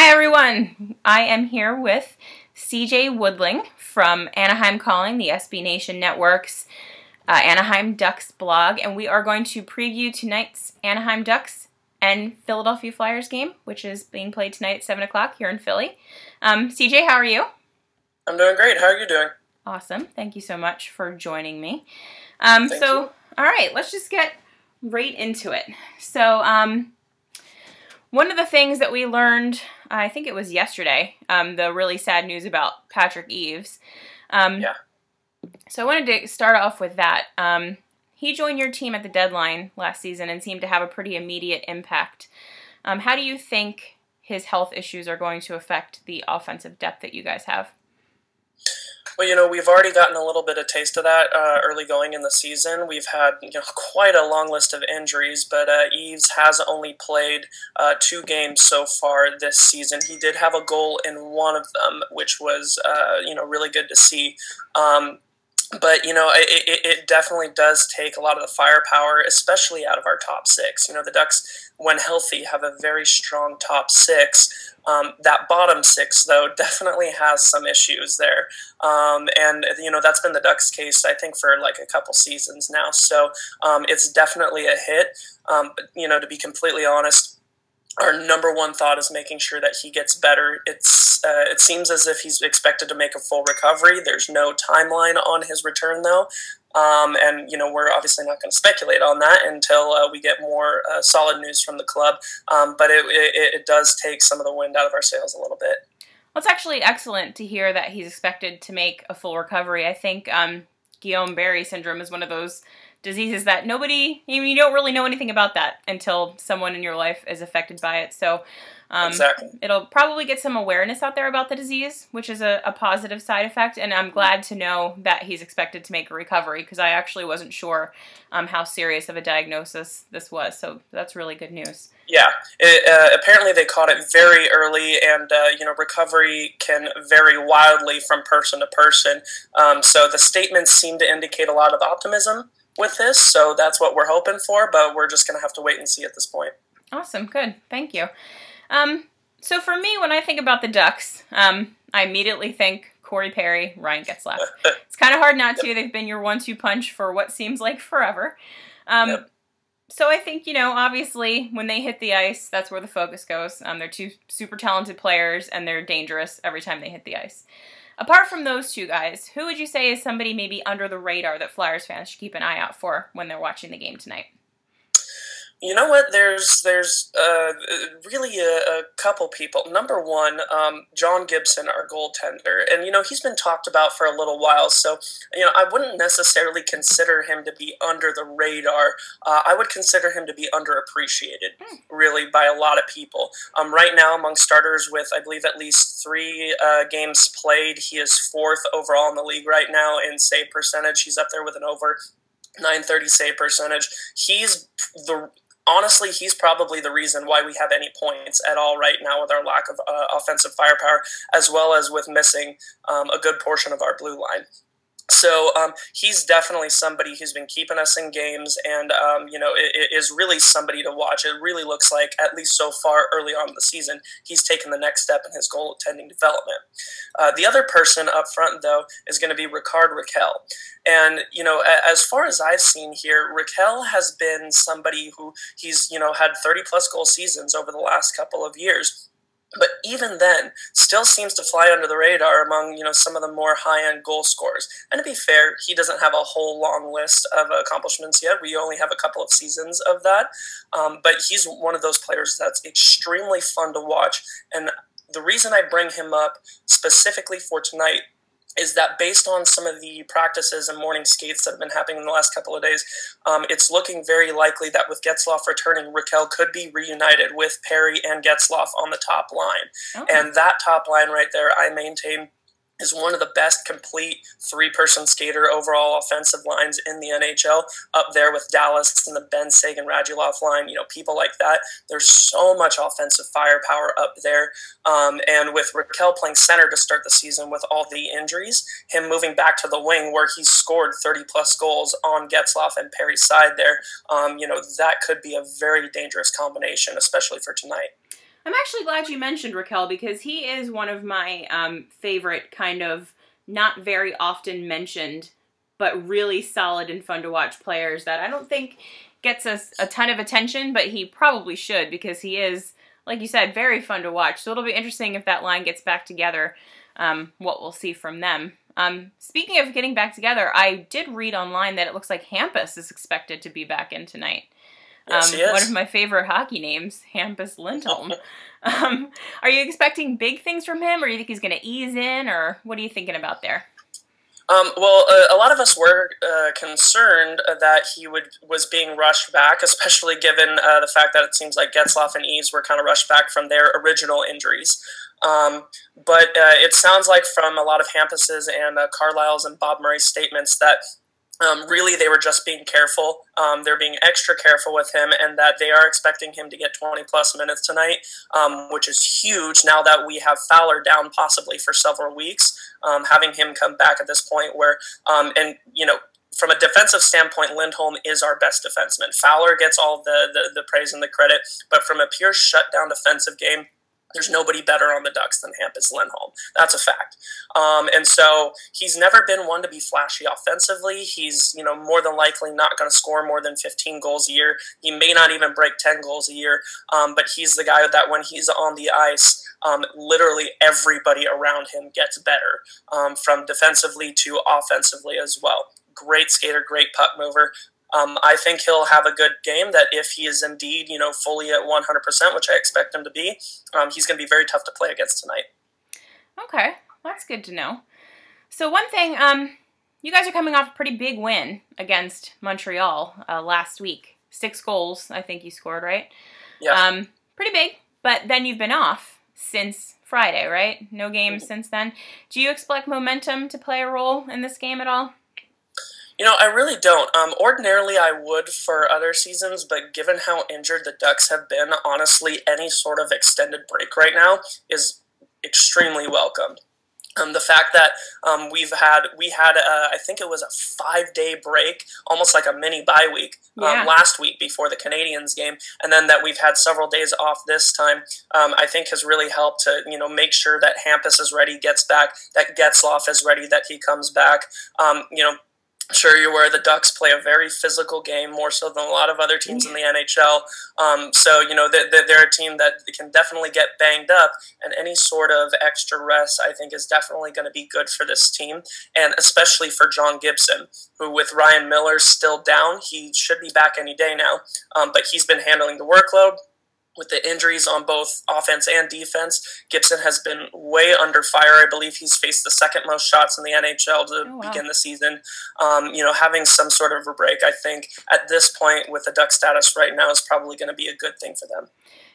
Hi, everyone. I am here with CJ Woodling from Anaheim Calling, the SB Nation Network's uh, Anaheim Ducks blog, and we are going to preview tonight's Anaheim Ducks and Philadelphia Flyers game, which is being played tonight at 7 o'clock here in Philly. Um, CJ, how are you? I'm doing great. How are you doing? Awesome. Thank you so much for joining me. Um, so, you. all right, let's just get right into it. So, um, one of the things that we learned, I think it was yesterday, um, the really sad news about Patrick Eaves. Um, yeah. So I wanted to start off with that. Um, he joined your team at the deadline last season and seemed to have a pretty immediate impact. Um, how do you think his health issues are going to affect the offensive depth that you guys have? Well, you know, we've already gotten a little bit of taste of that uh, early going in the season. We've had you know quite a long list of injuries, but uh, Eaves has only played uh, two games so far this season. He did have a goal in one of them, which was uh, you know really good to see. Um, but you know it, it, it, definitely does take a lot of the firepower especially out of our top six. You know the ducks when healthy have a very strong top six. Um, that bottom six though definitely has some issues there. Um, and you know that's been the ducks case i think for like a couple seasons now. So um, it's definitely a hit. Um, but you know to be completely honest our number one thought is making sure that he gets better. It's uh, it seems as if he's expected to make a full recovery. There's no timeline on his return though, um, and you know we're obviously not going to speculate on that until uh, we get more uh, solid news from the club. Um, but it, it, it does take some of the wind out of our sails a little bit. Well, it's actually excellent to hear that he's expected to make a full recovery. I think um, Guillain Barre syndrome is one of those diseases that nobody, you, you don't really know anything about that until someone in your life is affected by it. So um, exactly. it'll probably get some awareness out there about the disease, which is a, a positive side effect. And I'm glad to know that he's expected to make a recovery because I actually wasn't sure um, how serious of a diagnosis this was. So that's really good news. Yeah, it, uh, apparently they caught it very early, and uh, you know recovery can vary wildly from person to person. Um, so the statements seem to indicate a lot of optimism with this. So that's what we're hoping for, but we're just going to have to wait and see at this point. Awesome. Good. Thank you. Um, so for me, when I think about the Ducks, um, I immediately think Corey Perry, Ryan Getzlaf. it's kind of hard not to. Yep. They've been your one-two punch for what seems like forever. Um, yep. So I think you know, obviously, when they hit the ice, that's where the focus goes. Um, they're two super talented players, and they're dangerous every time they hit the ice. Apart from those two guys, who would you say is somebody maybe under the radar that Flyers fans should keep an eye out for when they're watching the game tonight? You know what? There's there's uh, really a, a, couple people. Number one, um, John Gibson, our goaltender, and you know he's been talked about for a little while. So you know I wouldn't necessarily consider him to be under the radar. Uh, I would consider him to be underappreciated, mm. really, by a lot of people. Um, right now, among starters, with I believe at least three uh, games played, he is fourth overall in the league right now in save percentage. He's up there with an over 930 save percentage. He's the honestly, he's probably the reason why we have any points at all right now with our lack of uh, offensive firepower, as well as with missing um, a good portion of our blue line. So um, he's definitely somebody who's been keeping us in games, and um, you know it, it is really somebody to watch. It really looks like, at least so far early on in the season, he's taken the next step in his goaltending development. Uh, the other person up front, though, is going to be Rickard Rakell, and you know as far as I've seen here, Rakell has been somebody who he's you know had thirty plus goal seasons over the last couple of years but even then still seems to fly under the radar among you know some of the more high-end goal scorers. And to be fair he doesn't have a whole long list of accomplishments yet. We only have a couple of seasons of that. Um, but he's one of those players that's extremely fun to watch. And the reason i bring him up specifically for tonight is that based on some of the practices and morning skates that have been happening in the last couple of days, um, it's looking very likely that with Getzlaf returning, Rakell could be reunited with Perry and Getzlaf on the top line. Oh. And that top line right there, I maintain is one of the best complete three person skater overall offensive lines in the NHL, up there with Dallas and the Benn Seguin Radulov line, you know, people like that. There's so much offensive firepower up there. Um, and with Rakell playing center to start the season with all the injuries, him moving back to the wing where he scored 30 plus goals on Getzlaf and Perry's side there, um, you know, that could be a very dangerous combination, especially for tonight. I'm actually glad you mentioned Rakell because he is one of my um, favorite kind of not very often mentioned, but really solid and fun to watch players that I don't think gets us a ton of attention, but he probably should because he is, like you said, very fun to watch. So it'll be interesting if that line gets back together, um, what we'll see from them. Um, speaking of getting back together, I did read online that it looks like Hampus is expected to be back in tonight. Yes, um, one of my favorite hockey names, Hampus Lindholm. um, are you expecting big things from him, or do you think he's going to ease in, or what are you thinking about there? Um, well, uh, a lot of us were uh, concerned that he would was being rushed back, especially given uh, the fact that it seems like Getzlaf and Eaves were kind of rushed back from their original injuries. Um, but uh, it sounds like from a lot of Hampus's and uh, Carlyle's and Bob Murray's statements that um, really, they were just being careful. Um, they're being extra careful with him, and that they are expecting him to get 20 plus minutes tonight, um, which is huge now that we have Fowler down possibly for several weeks. Um, having him come back at this point, where, um, and, you know, from a defensive standpoint, Lindholm is our best defenseman. Fowler gets all the, the, the praise and the credit, but from a pure shutdown defensive game, there's nobody better on the Ducks than Hampus Lindholm. That's a fact. Um, and so he's never been one to be flashy offensively. He's, you know, more than likely not going to score more than 15 goals a year. He may not even break 10 goals a year, um, but he's the guy that when he's on the ice, um, literally everybody around him gets better um, from defensively to offensively as well. Great skater, great puck mover. Um, I think he'll have a good game. That if he is indeed, you know, fully at 100%, which I expect him to be, um, he's going to be very tough to play against tonight. Okay, that's good to know. So one thing, um, you guys are coming off a pretty big win against Montreal uh, last week. Six goals, I think you scored, right? Yeah. Um, pretty big. But then you've been off since Friday, right? No games mm-hmm. since then. Do you expect momentum to play a role in this game at all? You know, I really don't. Um, ordinarily, I would for other seasons, but given how injured the Ducks have been, honestly, any sort of extended break right now is extremely welcomed. Um, the fact that um, we've had we had uh, I think it was a five day break, almost like a mini bye week um, last week before the Canadiens game, and then that we've had several days off this time, um, I think has really helped to you know make sure that Hampus is ready, gets back, that Getzlaf is ready, that he comes back. Um, you know, sure you're aware the Ducks play a very physical game, more so than a lot of other teams in the NHL. Um, so you know they're, they're a team that can definitely get banged up, and any sort of extra rest I think is definitely going to be good for this team, and especially for John Gibson, who with Ryan Miller still down, he should be back any day now, um, but he's been handling the workload with the injuries on both offense and defense. Gibson has been way under fire. I believe he's faced the second most shots in the NHL to oh, wow. begin the season. Um, you know, having some sort of a break, I think at this point with the Duck status right now is probably going to be a good thing for them.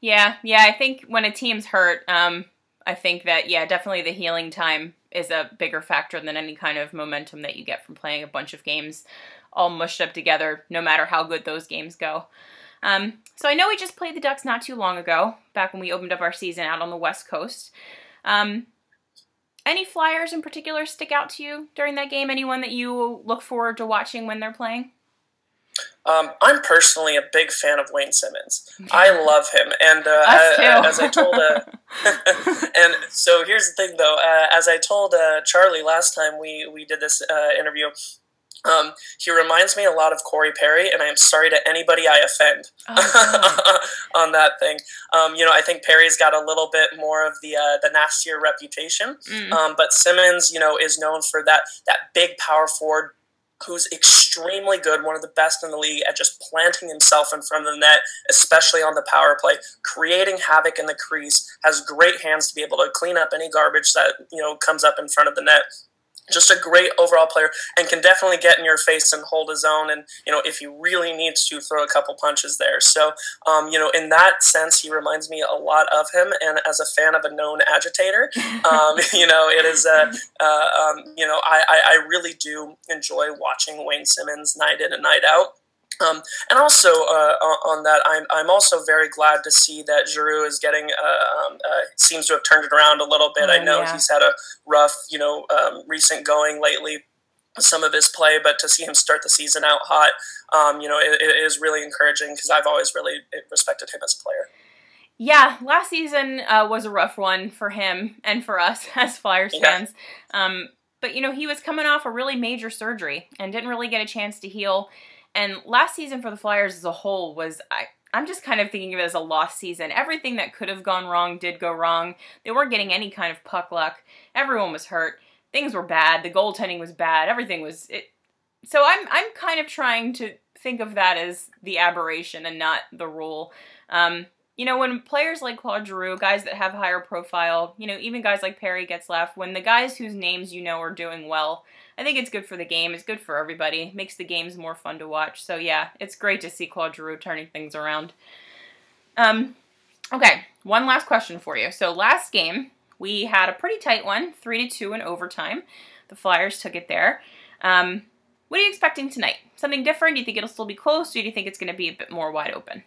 Yeah, yeah. I think when a team's hurt, um, I think that yeah, definitely the healing time is a bigger factor than any kind of momentum that you get from playing a bunch of games all mushed up together, no matter how good those games go. Um, so I know we just played the Ducks not too long ago, back when we opened up our season out on the West Coast. Um, any Flyers in particular stick out to you during that game? Anyone that you look forward to watching when they're playing? Um, I'm personally a big fan of Wayne Simmonds. I love him, and uh, as, as, I told, uh, and so here's the thing, though. Uh, as I told uh, Charlie last time we we did this uh, interview, um, he reminds me a lot of Corey Perry, and I am sorry to anybody I offend oh, on that thing. Um, you know, I think Perry's got a little bit more of the uh, the nastier reputation, mm. um, but Simmonds, you know, is known for that that big power forward who's extremely good, one of the best in the league at just planting himself in front of the net, especially on the power play, creating havoc in the crease, has great hands to be able to clean up any garbage that you know comes up in front of the net just a great overall player and can definitely get in your face and hold his own and you know if he really needs to throw a couple punches there. So um, you know in that sense he reminds me a lot of him and as a fan of a known agitator um, you know it is a uh, um, you know I, I really do enjoy watching Wayne simmonds night in and night out um, and also uh, on that, I'm, I'm also very glad to see that Giroux is getting uh, um, uh, seems to have turned it around a little bit. Oh, I know yeah. he's had a rough, you know, um, recent going lately. Some of his play, but to see him start the season out hot, um, you know, it, it is really encouraging because I've always really respected him as a player. Yeah, last season uh, was a rough one for him and for us as Flyers yeah. fans. Um, but you know, he was coming off a really major surgery and didn't really get a chance to heal and last season for the Flyers as a whole was I I'm just kind of thinking of it as a lost season. Everything that could have gone wrong did go wrong. They weren't getting any kind of puck luck. Everyone was hurt. Things were bad. The goaltending was bad. Everything was it. So I'm I'm kind of trying to think of that as the aberration and not the rule. Um, you know, when players like Claude Giroux, guys that have higher profile, you know, even guys like Perry Getzlaf, when the guys whose names you know are doing well, I think it's good for the game. It's good for everybody. It makes the games more fun to watch. So yeah, it's great to see Claude Giroux turning things around. Um, okay, one last question for you. So last game we had a pretty tight one, three to two in overtime. The Flyers took it there. Um, what are you expecting tonight? Something different? Do you think it'll still be close, or do you think it's going to be a bit more wide open?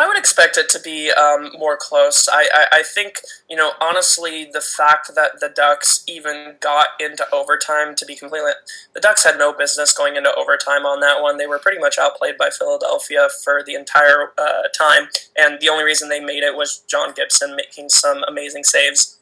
I would expect it to be um, more close. I, I, I, think, you know, honestly, the fact that the Ducks even got into overtime, to be completely, the Ducks had no business going into overtime on that one. They were pretty much outplayed by Philadelphia for the entire uh, time, and the only reason they made it was John Gibson making some amazing saves.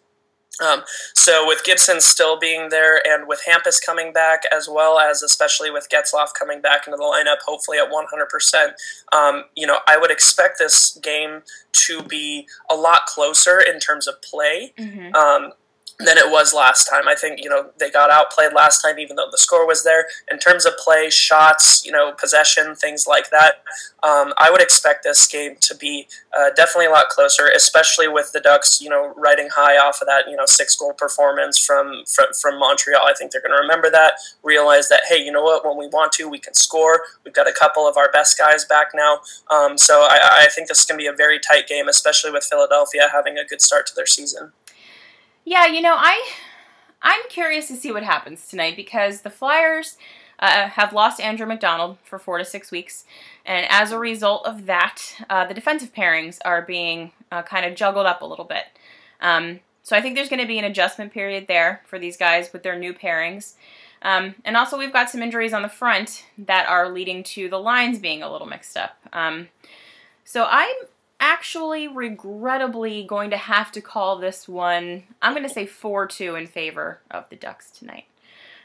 Um, so with Gibson still being there, and with Hampus coming back, as well as especially with Getzlaf coming back into the lineup, hopefully at 100%, um, you know, I would expect this game to be a lot closer in terms of play. Mm-hmm. Um, than it was last time. I think you know they got outplayed last time, even though the score was there. In terms of play, shots, you know, possession, things like that, um, I would expect this game to be uh, definitely a lot closer, especially with the Ducks, you know, riding high off of that you know six goal performance from from, from Montreal. I think they're going to remember that, realize that hey, you know what, when we want to, we can score. We've got a couple of our best guys back now, um, so I, I think this is going to be a very tight game, especially with Philadelphia having a good start to their season. Yeah, you know, I I'm curious to see what happens tonight because the Flyers uh, have lost Andrew MacDonald for four to six weeks, and as a result of that, uh, the defensive pairings are being uh, kind of juggled up a little bit. Um, so I think there's going to be an adjustment period there for these guys with their new pairings. Um, and also, we've got some injuries on the front that are leading to the lines being a little mixed up. Um, so I'm actually regrettably going to have to call this one, I'm going to say 4 2 in favor of the Ducks tonight.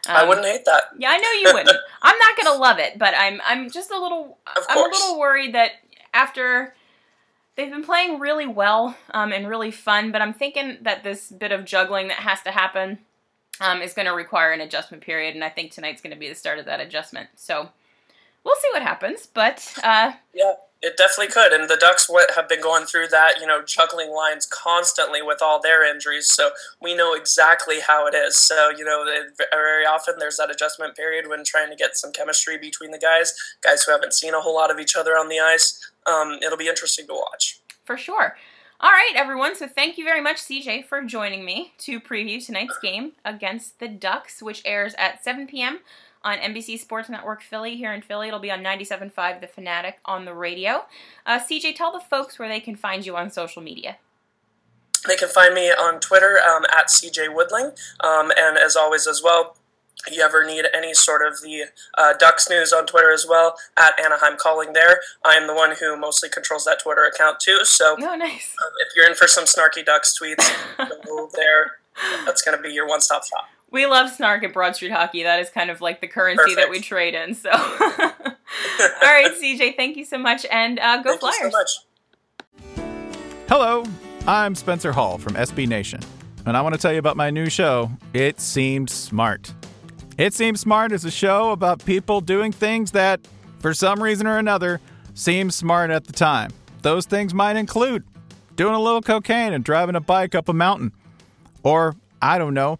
Um, I wouldn't hate that. Yeah, I know you wouldn't. I'm not going to love it, but I'm I'm just a little I'm a little worried that after they've been playing really well um, and really fun, but I'm thinking that this bit of juggling that has to happen um, is going to require an adjustment period, and I think tonight's going to be the start of that adjustment. So we'll see what happens, but uh, yeah it definitely could, and the Ducks have been going through that, you know, juggling lines constantly with all their injuries. So we know exactly how it is. So you know, very often there's that adjustment period when trying to get some chemistry between the guys, guys who haven't seen a whole lot of each other on the ice. Um, it'll be interesting to watch. For sure. All right, everyone. So thank you very much, CJ, for joining me to preview tonight's game against the Ducks, which airs at 7 p.m on NBC Sports Network Philly here in Philly. It'll be on 97.5 The Fanatic on the radio. Uh, CJ, tell the folks where they can find you on social media. They can find me on Twitter um, at CJ Woodling, um, and as always, as well, if you ever need any sort of the uh, Ducks news on Twitter as well, at Anaheim Calling there. I am the one who mostly controls that Twitter account too. So oh, nice. um, if you're in for some snarky Ducks tweets, go there. That's going to be your one stop shop we love snark at Broad Street Hockey. That is kind of like the currency Perfect. that we trade in. So, all right, CJ, thank you so much, and uh, go thank Flyers. So Hello, I'm Spencer Hall from SB Nation, and I want to tell you about my new show. It seemed smart. It seems smart is a show about people doing things that, for some reason or another, seem smart at the time. Those things might include doing a little cocaine and driving a bike up a mountain, or I don't know